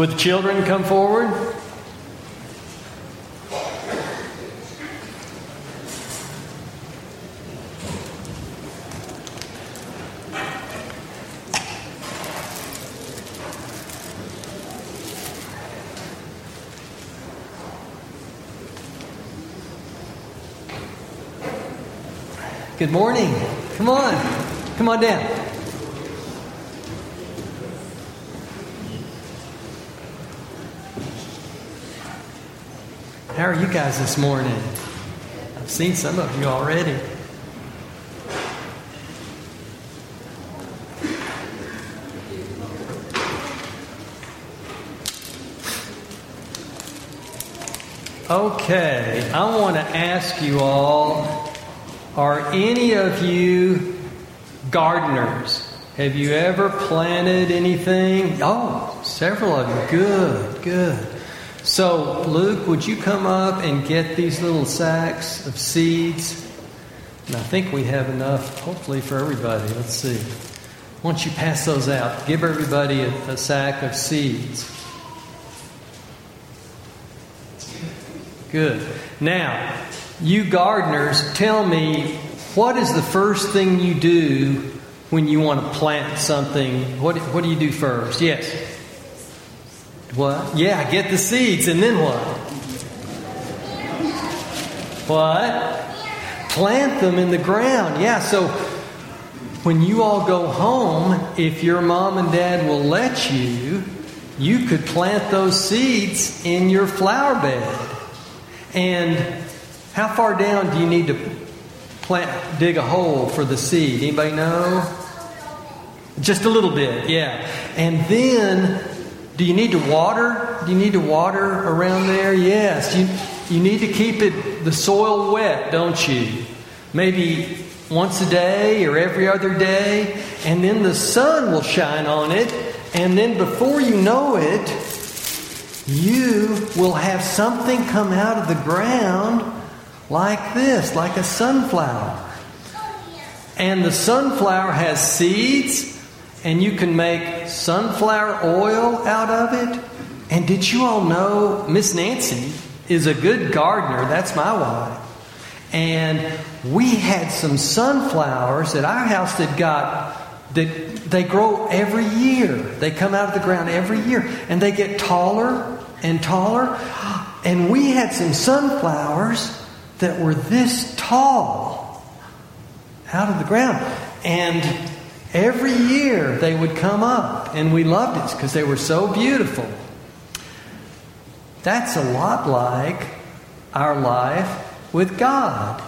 Would the children come forward? Good morning. Come on. Come on down. Are you guys this morning? I've seen some of you already. Okay, I want to ask you all are any of you gardeners? Have you ever planted anything? Oh, several of you. Good, good. So, Luke, would you come up and get these little sacks of seeds? And I think we have enough, hopefully, for everybody. Let's see. Once you pass those out, give everybody a, a sack of seeds. Good. Now, you gardeners, tell me what is the first thing you do when you want to plant something? What, what do you do first? Yes. What? Yeah, get the seeds, and then what? What? Plant them in the ground. Yeah, so when you all go home, if your mom and dad will let you, you could plant those seeds in your flower bed. And how far down do you need to plant, dig a hole for the seed? Anybody know? Just a little bit, yeah. And then, do you need to water? Do you need to water around there? Yes. You, you need to keep it the soil wet, don't you? Maybe once a day or every other day, and then the sun will shine on it, and then before you know it, you will have something come out of the ground like this, like a sunflower. And the sunflower has seeds, and you can make sunflower oil out of it. And did you all know Miss Nancy is a good gardener? That's my wife. And we had some sunflowers at our house that got that they grow every year. They come out of the ground every year and they get taller and taller. And we had some sunflowers that were this tall out of the ground. And every year they would come up, and we loved it because they were so beautiful. That's a lot like our life with God.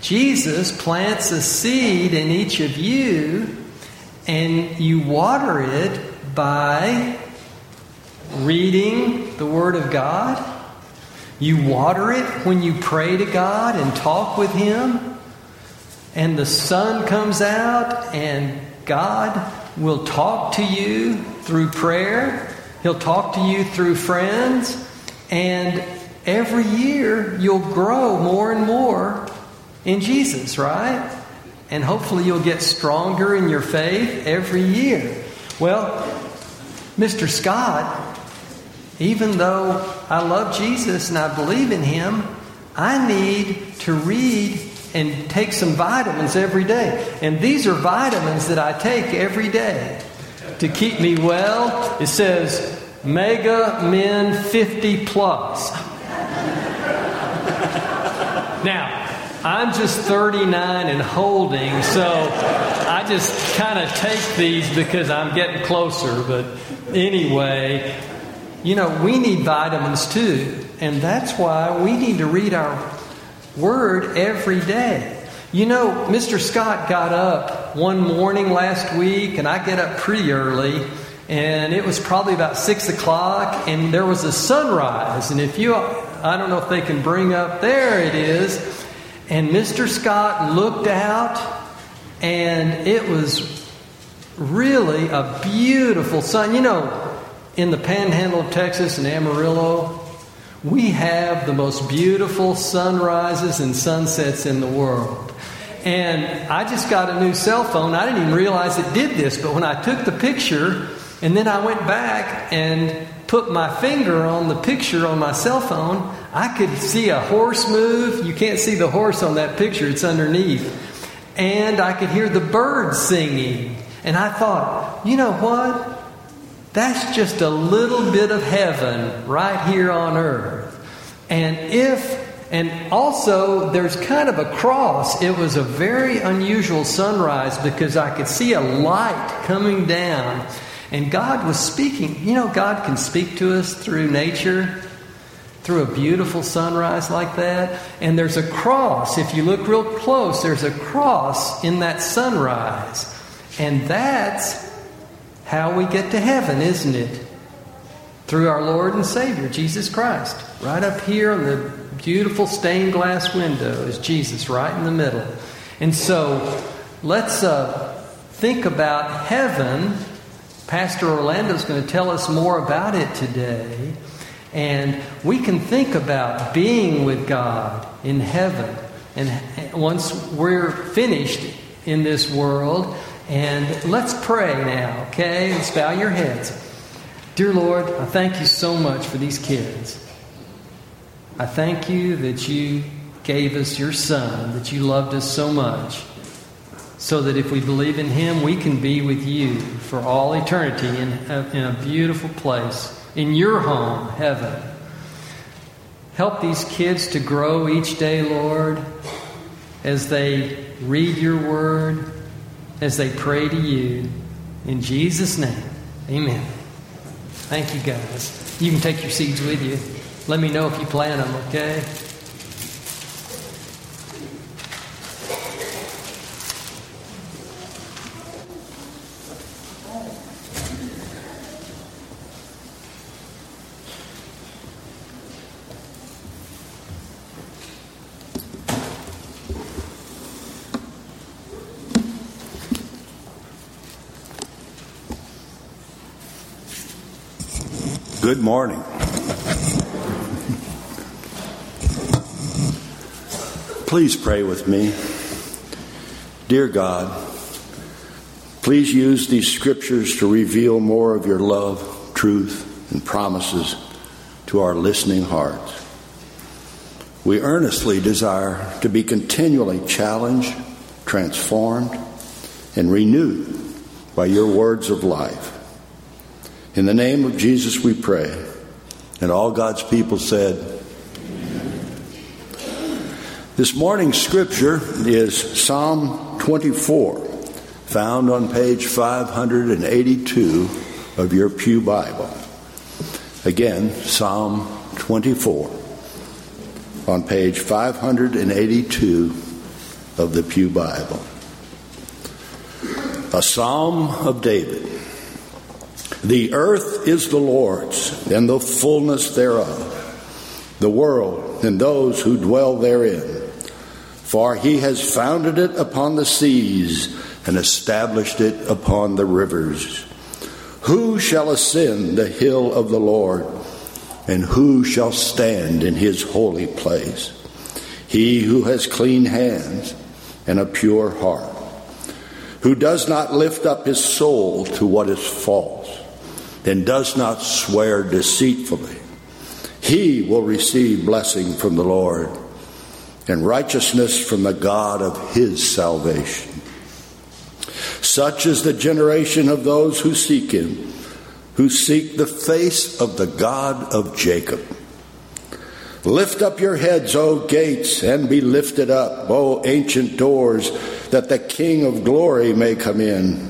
Jesus plants a seed in each of you, and you water it by reading the Word of God you water it when you pray to God and talk with Him, and the sun comes out, and God will talk to you through prayer. He'll talk to you through friends, and every year you'll grow more and more in Jesus, right? And hopefully you'll get stronger in your faith every year. Well, Mr. Scott even though I love Jesus and I believe in Him, I need to read and take some vitamins every day. And these are vitamins that I take every day to keep me well. It says Mega Men 50 Plus. now, I'm just 39 and holding, so I just kind of take these because I'm getting closer. But anyway, you know, we need vitamins too, and that's why we need to read our word every day. You know, Mr. Scott got up one morning last week, and I get up pretty early, and it was probably about six o'clock, and there was a sunrise. And if you, I don't know if they can bring up, there it is. And Mr. Scott looked out, and it was really a beautiful sun. You know, in the panhandle of Texas in Amarillo, we have the most beautiful sunrises and sunsets in the world. And I just got a new cell phone. I didn't even realize it did this, but when I took the picture, And then I went back and put my finger on the picture on my cell phone. I could see a horse move. You can't see the horse on that picture, it's underneath. And I could hear the birds singing. And I thought, you know what? That's just a little bit of heaven right here on earth. And if and also, there's kind of a cross. It was a very unusual sunrise because I could see a light coming down. And God was speaking. You know, God can speak to us through nature, through a beautiful sunrise like that. And there's a cross. If you look real close, there's a cross in that sunrise. And that's how we get to heaven, isn't it? Through our Lord and Savior, Jesus Christ. Right up here on the beautiful stained glass window is Jesus right in the middle. And so let's uh, think about heaven. Pastor Orlando is going to tell us more about it today. And we can think about being with God in heaven. And once we're finished in this world, and let's pray now, okay? Let's bow your heads. Dear Lord, I thank you so much for these kids. I thank you that you gave us your Son, that you loved us so much, so that if we believe in Him, we can be with you for all eternity in a, in a beautiful place, in your home, heaven. Help these kids to grow each day, Lord, as they read your word, as they pray to you. In Jesus' name, amen. Thank you, guys. You can take your seeds with you. Let me know if you plant them, okay? Good morning. Please pray with me. Dear God, please use these scriptures to reveal more of your love, truth, and promises to our listening hearts. We earnestly desire to be continually challenged, transformed, and renewed by your words of life. In the name of Jesus we pray. And all God's people said, this morning's scripture is Psalm 24, found on page 582 of your Pew Bible. Again, Psalm 24 on page 582 of the Pew Bible. A Psalm of David. The earth is the Lord's, and the fullness thereof, the world and those who dwell therein. For he has founded it upon the seas and established it upon the rivers. Who shall ascend the hill of the Lord? And who shall stand in his holy place? He who has clean hands and a pure heart, who does not lift up his soul to what is false, and does not swear deceitfully. He will receive blessing from the Lord and righteousness from the God of his salvation. Such is the generation of those who seek him, who seek the face of the God of Jacob. Lift up your heads, O gates, and be lifted up, O ancient doors, that the King of glory may come in.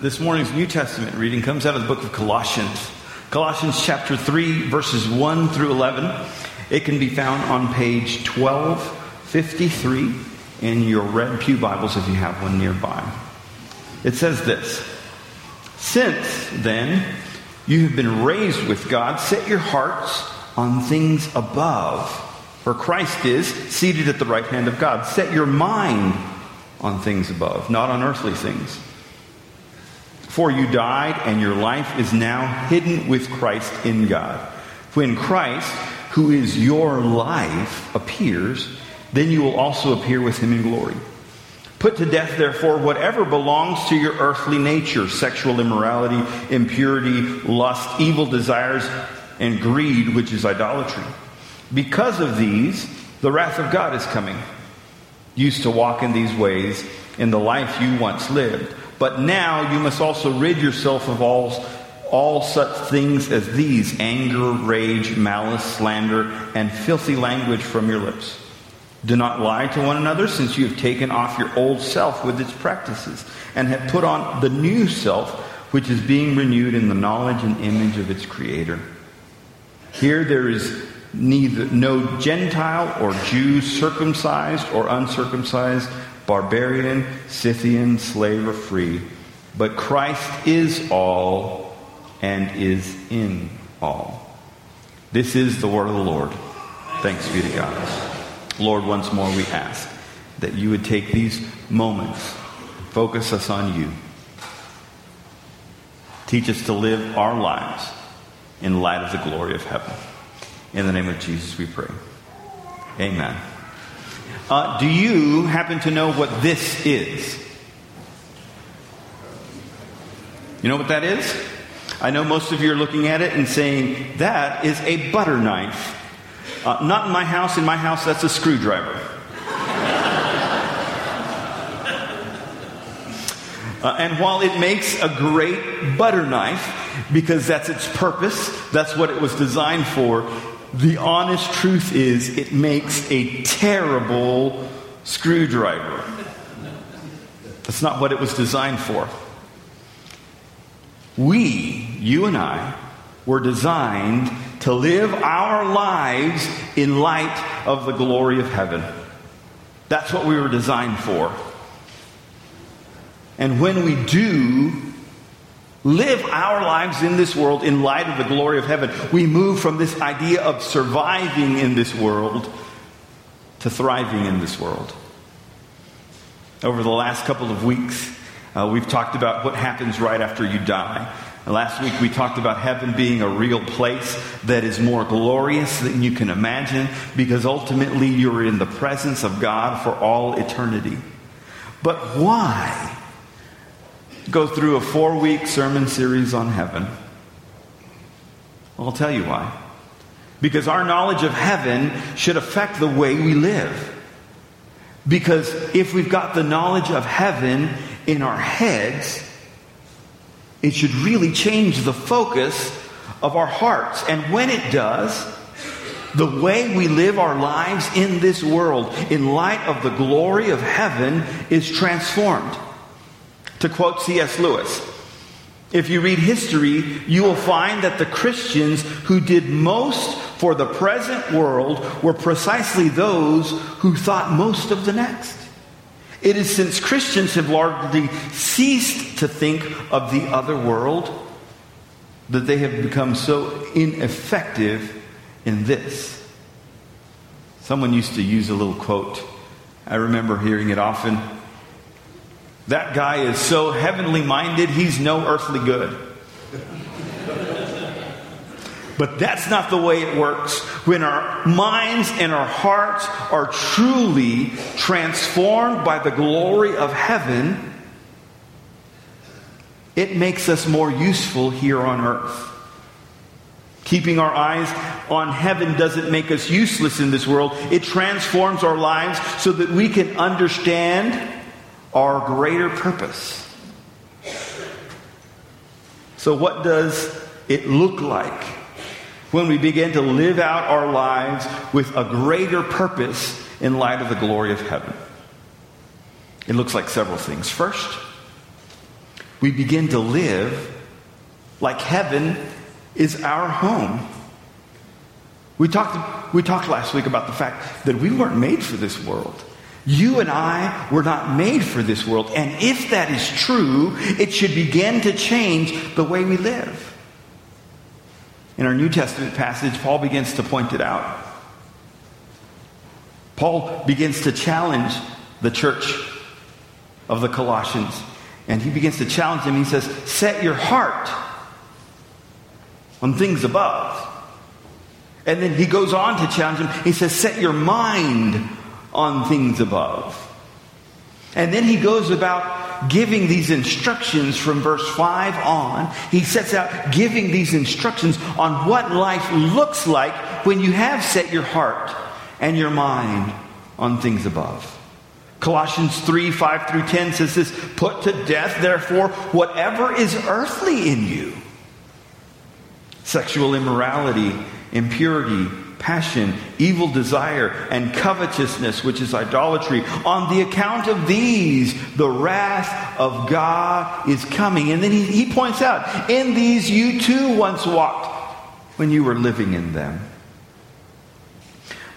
This morning's New Testament reading comes out of the book of Colossians. Colossians chapter 3, verses 1 through 11. It can be found on page 1253 in your red Pew Bibles if you have one nearby. It says this Since then You have been raised with God. Set your hearts on things above, where Christ is seated at the right hand of God. Set your mind on things above, not on earthly things. For you died, and your life is now hidden with Christ in God. When Christ, who is your life, appears, then you will also appear with him in glory. Put to death, therefore, whatever belongs to your earthly nature sexual immorality, impurity, lust, evil desires, and greed, which is idolatry. Because of these, the wrath of God is coming. Used to walk in these ways in the life you once lived. But now you must also rid yourself of all, all such things as these anger, rage, malice, slander, and filthy language from your lips. Do not lie to one another, since you have taken off your old self with its practices, and have put on the new self, which is being renewed in the knowledge and image of its Creator. Here there is neither no Gentile or Jew, circumcised or uncircumcised, barbarian, Scythian, slave or free, but Christ is all and is in all. This is the word of the Lord. Thanks be to God. Lord, once more we ask that you would take these moments, focus us on you. Teach us to live our lives in light of the glory of heaven. In the name of Jesus we pray. Amen. Uh, do you happen to know what this is? You know what that is? I know most of you are looking at it and saying, that is a butter knife. Uh, not in my house. In my house, that's a screwdriver. Uh, and while it makes a great butter knife, because that's its purpose, that's what it was designed for, the honest truth is it makes a terrible screwdriver. That's not what it was designed for. We, you and I, were designed to live our lives in light of the glory of heaven. That's what we were designed for. And when we do live our lives in this world in light of the glory of heaven, we move from this idea of surviving in this world to thriving in this world. Over the last couple of weeks, uh, we've talked about what happens right after you die. Last week we talked about heaven being a real place that is more glorious than you can imagine because ultimately you're in the presence of God for all eternity. But why go through a four week sermon series on heaven? I'll tell you why. Because our knowledge of heaven should affect the way we live. Because if we've got the knowledge of heaven in our heads, it should really change the focus of our hearts. And when it does, the way we live our lives in this world, in light of the glory of heaven, is transformed. To quote C.S. Lewis, if you read history, you will find that the Christians who did most for the present world were precisely those who thought most of the next. It is since Christians have largely ceased to think of the other world that they have become so ineffective in this. Someone used to use a little quote. I remember hearing it often. That guy is so heavenly minded, he's no earthly good. But that's not the way it works. When our minds and our hearts are truly transformed by the glory of heaven, it makes us more useful here on earth. Keeping our eyes on heaven doesn't make us useless in this world. It transforms our lives so that we can understand our greater purpose. So, what does it look like when we begin to live out our lives with a greater purpose in light of the glory of heaven? It looks like several things. First, we begin to live like heaven is our home. We talked, we talked last week about the fact that we weren't made for this world. You and I were not made for this world. And if that is true, it should begin to change the way we live. in our New Testament passage, Paul begins to point it out. Paul begins to challenge the church of the Colossians. And he begins to challenge them. He says, Set your heart on things above. And then he goes on to challenge them. He says, Set your mind on things above. And then he goes about giving these instructions from verse 5 on. He sets out giving these instructions on what life looks like when you have set your heart and your mind on things above. Colossians 3 5 through 10 says this Put to death, therefore, whatever is earthly in you sexual immorality, impurity, passion, evil desire, and covetousness, which is idolatry. On the account of these, the wrath of God is coming. And then he, he points out, In these you too once walked when you were living in them.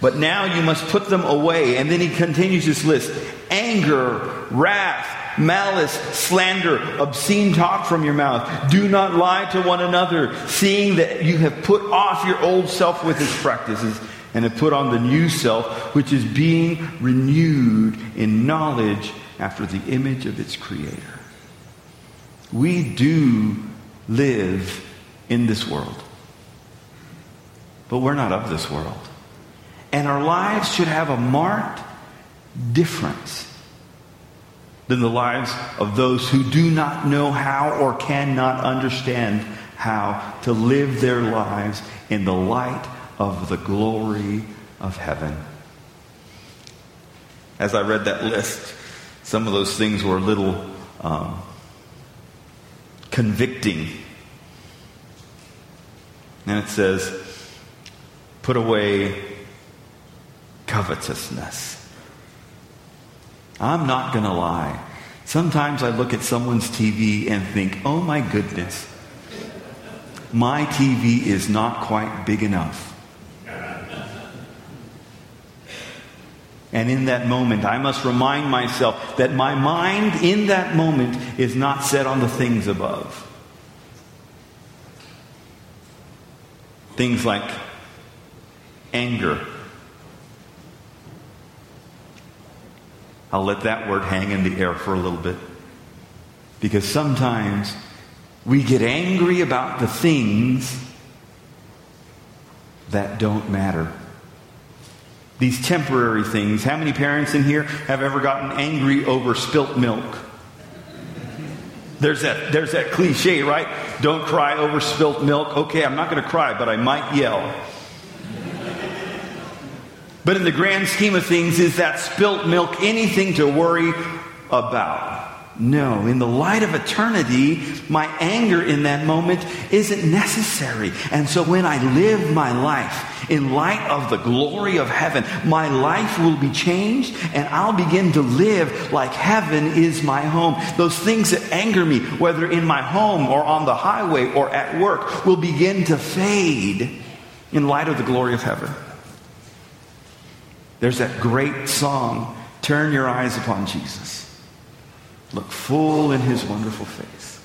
But now you must put them away. And then he continues this list anger, wrath, malice, slander, obscene talk from your mouth. Do not lie to one another, seeing that you have put off your old self with its practices and have put on the new self, which is being renewed in knowledge after the image of its creator. We do live in this world, but we're not of this world. And our lives should have a marked difference than the lives of those who do not know how or cannot understand how to live their lives in the light of the glory of heaven. As I read that list, some of those things were a little um, convicting. And it says, put away covetousness. I'm not going to lie. Sometimes I look at someone's TV and think, oh my goodness, my TV is not quite big enough. And in that moment, I must remind myself that my mind in that moment is not set on the things above. Things like anger, I'll let that word hang in the air for a little bit. Because sometimes we get angry about the things that don't matter. These temporary things. How many parents in here have ever gotten angry over spilt milk? There's that, there's that cliche, right? Don't cry over spilt milk. Okay, I'm not going to cry, but I might yell. But in the grand scheme of things, is that spilt milk anything to worry about? No. In the light of eternity, my anger in that moment isn't necessary. And so when I live my life in light of the glory of heaven, my life will be changed and I'll begin to live like heaven is my home. Those things that anger me, whether in my home or on the highway or at work, will begin to fade in light of the glory of heaven. There's that great song, Turn Your Eyes Upon Jesus. Look full in his wonderful face.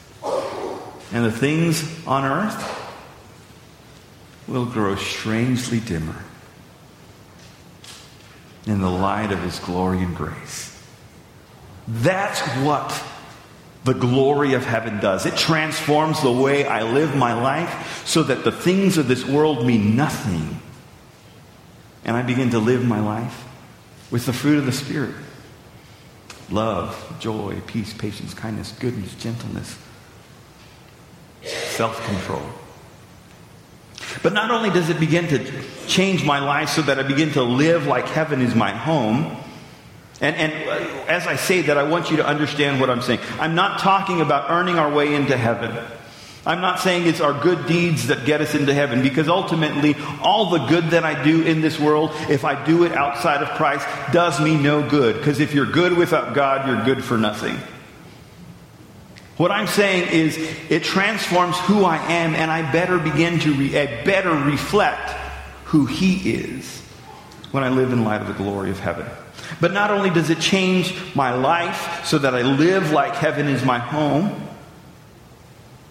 And the things on earth will grow strangely dimmer in the light of his glory and grace. That's what the glory of heaven does. It transforms the way I live my life so that the things of this world mean nothing and I begin to live my life with the fruit of the Spirit love, joy, peace, patience, kindness, goodness, gentleness, self control. But not only does it begin to change my life so that I begin to live like heaven is my home, and, and as I say that, I want you to understand what I'm saying. I'm not talking about earning our way into heaven. I'm not saying it's our good deeds that get us into heaven because ultimately all the good that I do in this world, if I do it outside of Christ, does me no good. Because if you're good without God, you're good for nothing. What I'm saying is it transforms who I am and I better begin to re- I better reflect who he is when I live in light of the glory of heaven. But not only does it change my life so that I live like heaven is my home,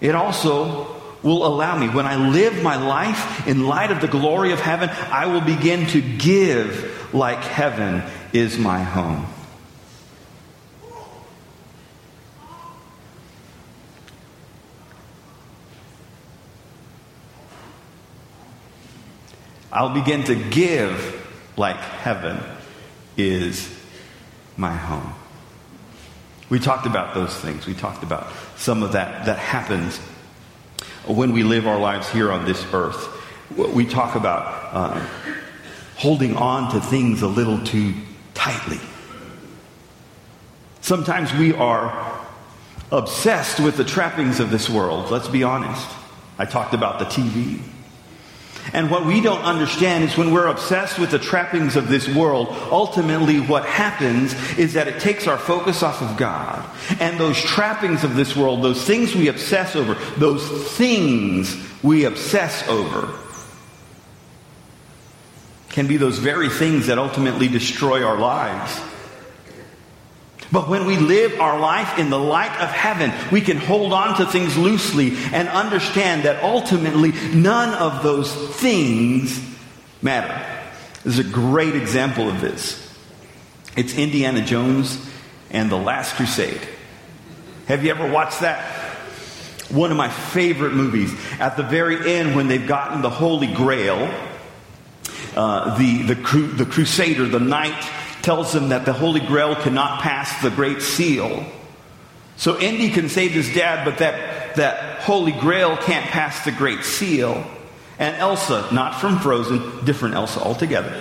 it also will allow me. When I live my life in light of the glory of heaven, I will begin to give like heaven is my home. I'll begin to give like heaven is my home. We talked about those things. We talked about some of that that happens when we live our lives here on this earth. We talk about uh, holding on to things a little too tightly. Sometimes we are obsessed with the trappings of this world. Let's be honest. I talked about the TV. And what we don't understand is when we're obsessed with the trappings of this world, ultimately what happens is that it takes our focus off of God. And those trappings of this world, those things we obsess over, those things we obsess over, can be those very things that ultimately destroy our lives. But when we live our life in the light of heaven, we can hold on to things loosely and understand that ultimately none of those things matter. There's a great example of this. It's Indiana Jones and the Last Crusade. Have you ever watched that? One of my favorite movies. At the very end, when they've gotten the Holy Grail, uh, the, the, cru- the crusader, the knight, tells them that the Holy Grail cannot pass the Great Seal. So Indy can save his dad, but that, that Holy Grail can't pass the Great Seal. And Elsa, not from Frozen, different Elsa altogether,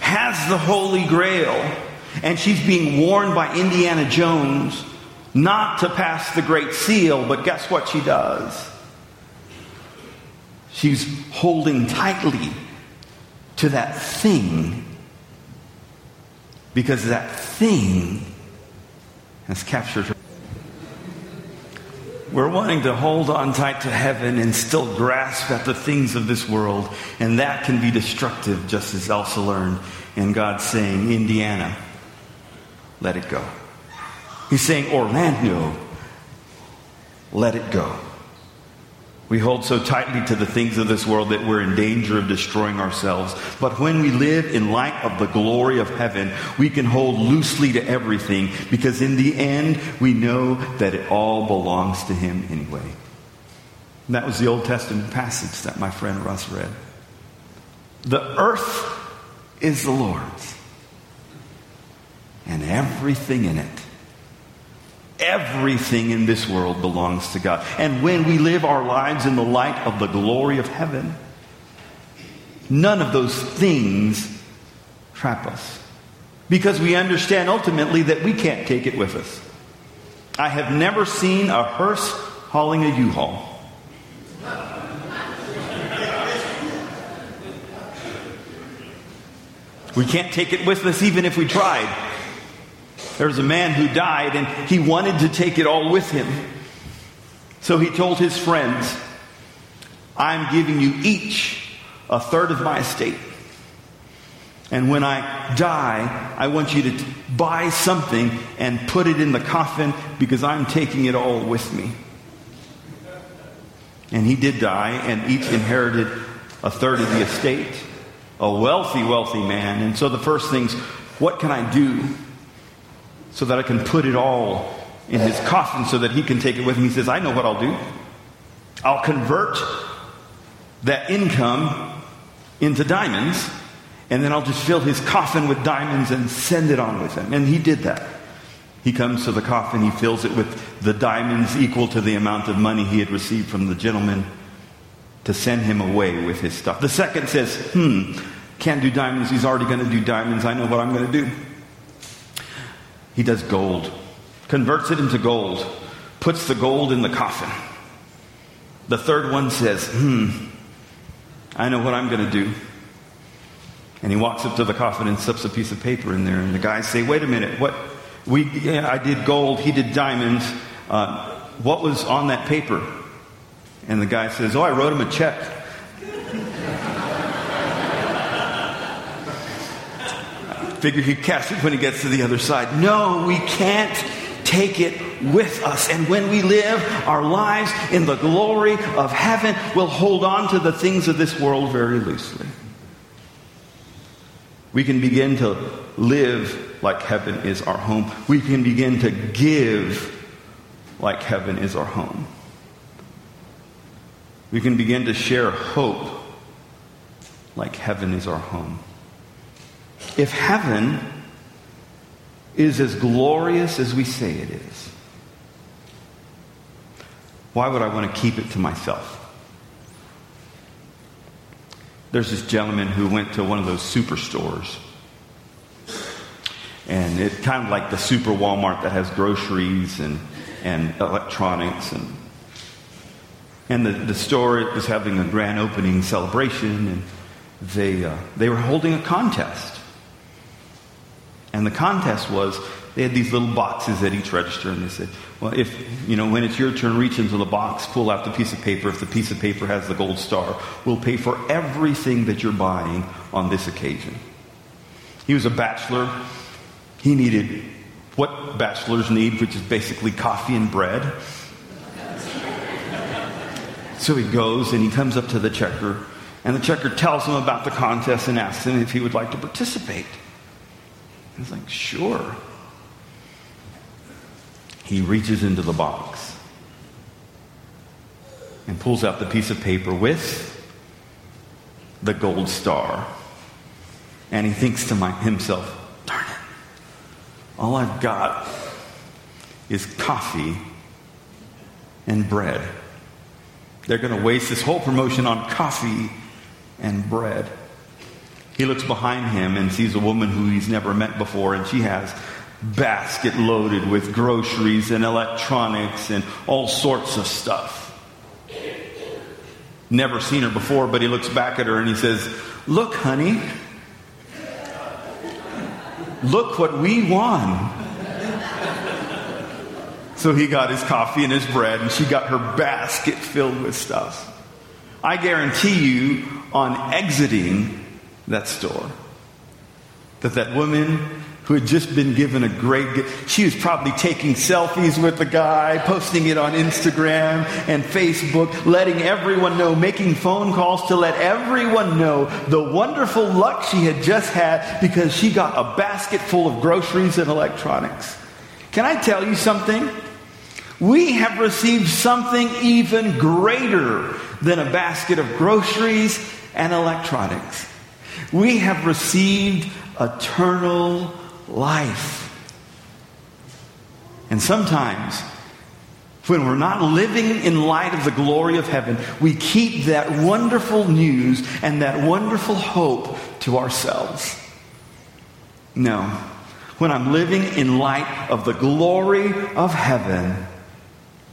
has the Holy Grail. And she's being warned by Indiana Jones not to pass the Great Seal, but guess what she does? She's holding tightly to that thing because that thing has captured her. We're wanting to hold on tight to heaven and still grasp at the things of this world, and that can be destructive, just as Elsa learned. And God's saying, Indiana, let it go. He's saying, Orlando, let it go. We hold so tightly to the things of this world that we're in danger of destroying ourselves. But when we live in light of the glory of heaven, we can hold loosely to everything because in the end, we know that it all belongs to Him anyway. And that was the Old Testament passage that my friend Russ read. The earth is the Lord's and everything in it. Everything in this world belongs to God. And when we live our lives in the light of the glory of heaven, none of those things trap us. Because we understand ultimately that we can't take it with us. I have never seen a hearse hauling a U haul. We can't take it with us even if we tried. There was a man who died and he wanted to take it all with him. So he told his friends, I'm giving you each a third of my estate. And when I die, I want you to buy something and put it in the coffin because I'm taking it all with me. And he did die, and each inherited a third of the estate. A wealthy, wealthy man. And so the first things, what can I do so that I can put it all in his coffin so that he can take it with him. He says, I know what I'll do. I'll convert that income into diamonds, and then I'll just fill his coffin with diamonds and send it on with him. And he did that. He comes to the coffin, he fills it with the diamonds equal to the amount of money he had received from the gentleman to send him away with his stuff. The second says, hmm, can't do diamonds. He's already going to do diamonds. I know what I'm going to do. He does gold, converts it into gold, puts the gold in the coffin. The third one says, Hmm, I know what I'm going to do. And he walks up to the coffin and slips a piece of paper in there. And the guys say, Wait a minute, what? We, yeah, I did gold, he did diamonds. Uh, what was on that paper? And the guy says, Oh, I wrote him a check. Figure he'd it when he gets to the other side. No, we can't take it with us. And when we live our lives in the glory of heaven, we'll hold on to the things of this world very loosely. We can begin to live like heaven is our home. We can begin to give like heaven is our home. We can begin to share hope like heaven is our home. If heaven is as glorious as we say it is, why would I want to keep it to myself? There's this gentleman who went to one of those superstores. And it's kind of like the super Walmart that has groceries and, and electronics. And, and the, the store was having a grand opening celebration, and they, uh, they were holding a contest. And the contest was they had these little boxes at each register, and they said, Well, if, you know, when it's your turn, reach into the box, pull out the piece of paper. If the piece of paper has the gold star, we'll pay for everything that you're buying on this occasion. He was a bachelor. He needed what bachelors need, which is basically coffee and bread. So he goes and he comes up to the checker and the checker tells him about the contest and asks him if he would like to participate. He's like, sure. He reaches into the box and pulls out the piece of paper with the gold star. And he thinks to my, himself, darn it, all I've got is coffee and bread. They're going to waste this whole promotion on coffee and bread. He looks behind him and sees a woman who he's never met before, and she has basket loaded with groceries and electronics and all sorts of stuff. Never seen her before, but he looks back at her and he says, Look, honey, look what we won. So he got his coffee and his bread, and she got her basket filled with stuff. I guarantee you, on exiting that store, that that woman who had just been given a great gift, she was probably taking selfies with the guy, posting it on Instagram and Facebook, letting everyone know, making phone calls to let everyone know the wonderful luck she had just had because she got a basket full of groceries and electronics. Can I tell you something? We have received something even greater than a basket of groceries and electronics. We have received eternal life. And sometimes, when we're not living in light of the glory of heaven, we keep that wonderful news and that wonderful hope to ourselves. No. When I'm living in light of the glory of heaven,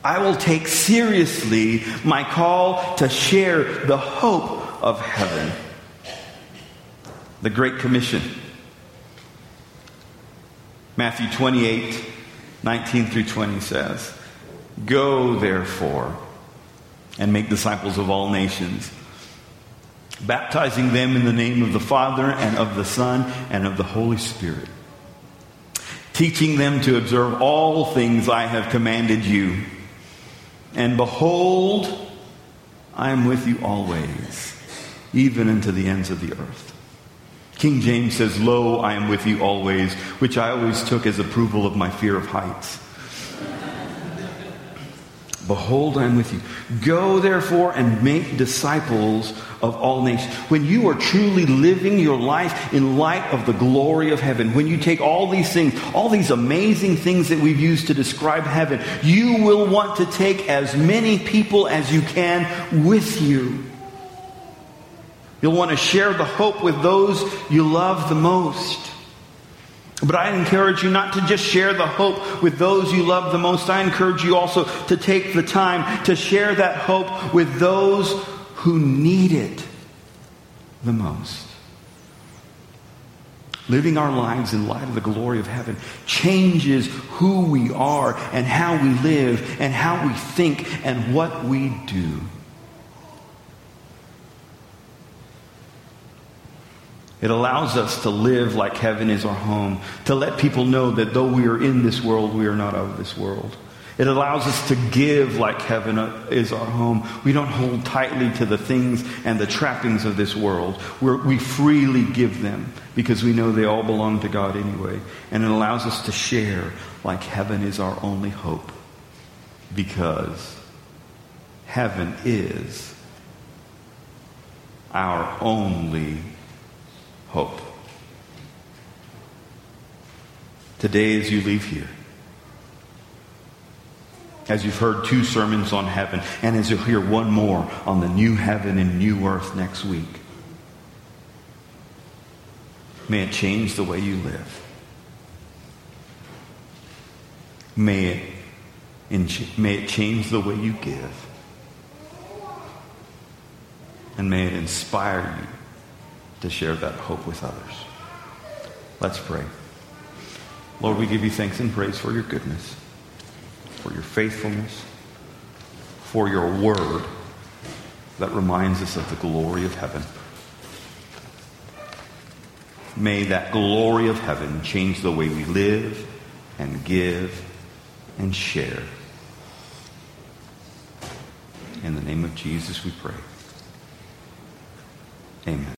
I will take seriously my call to share the hope of heaven. The Great Commission. Matthew 28, 19 through 20 says, Go therefore and make disciples of all nations, baptizing them in the name of the Father and of the Son and of the Holy Spirit, teaching them to observe all things I have commanded you. And behold, I am with you always, even unto the ends of the earth. King James says, Lo, I am with you always, which I always took as approval of my fear of heights. Behold, I am with you. Go, therefore, and make disciples of all nations. When you are truly living your life in light of the glory of heaven, when you take all these things, all these amazing things that we've used to describe heaven, you will want to take as many people as you can with you. You'll want to share the hope with those you love the most. But I encourage you not to just share the hope with those you love the most. I encourage you also to take the time to share that hope with those who need it the most. Living our lives in light of the glory of heaven changes who we are and how we live and how we think and what we do. It allows us to live like heaven is our home, to let people know that though we are in this world, we are not of this world. It allows us to give like heaven is our home. We don't hold tightly to the things and the trappings of this world. We're, we freely give them because we know they all belong to God anyway. And it allows us to share like heaven is our only hope because heaven is our only hope. Today, as you leave here, as you've heard two sermons on heaven, and as you'll hear one more on the new heaven and new earth next week. May it change the way you live. May it, may it change the way you give. And may it inspire you to share that hope with others. Let's pray. Lord, we give you thanks and praise for your goodness for your faithfulness, for your word that reminds us of the glory of heaven. May that glory of heaven change the way we live and give and share. In the name of Jesus we pray. Amen.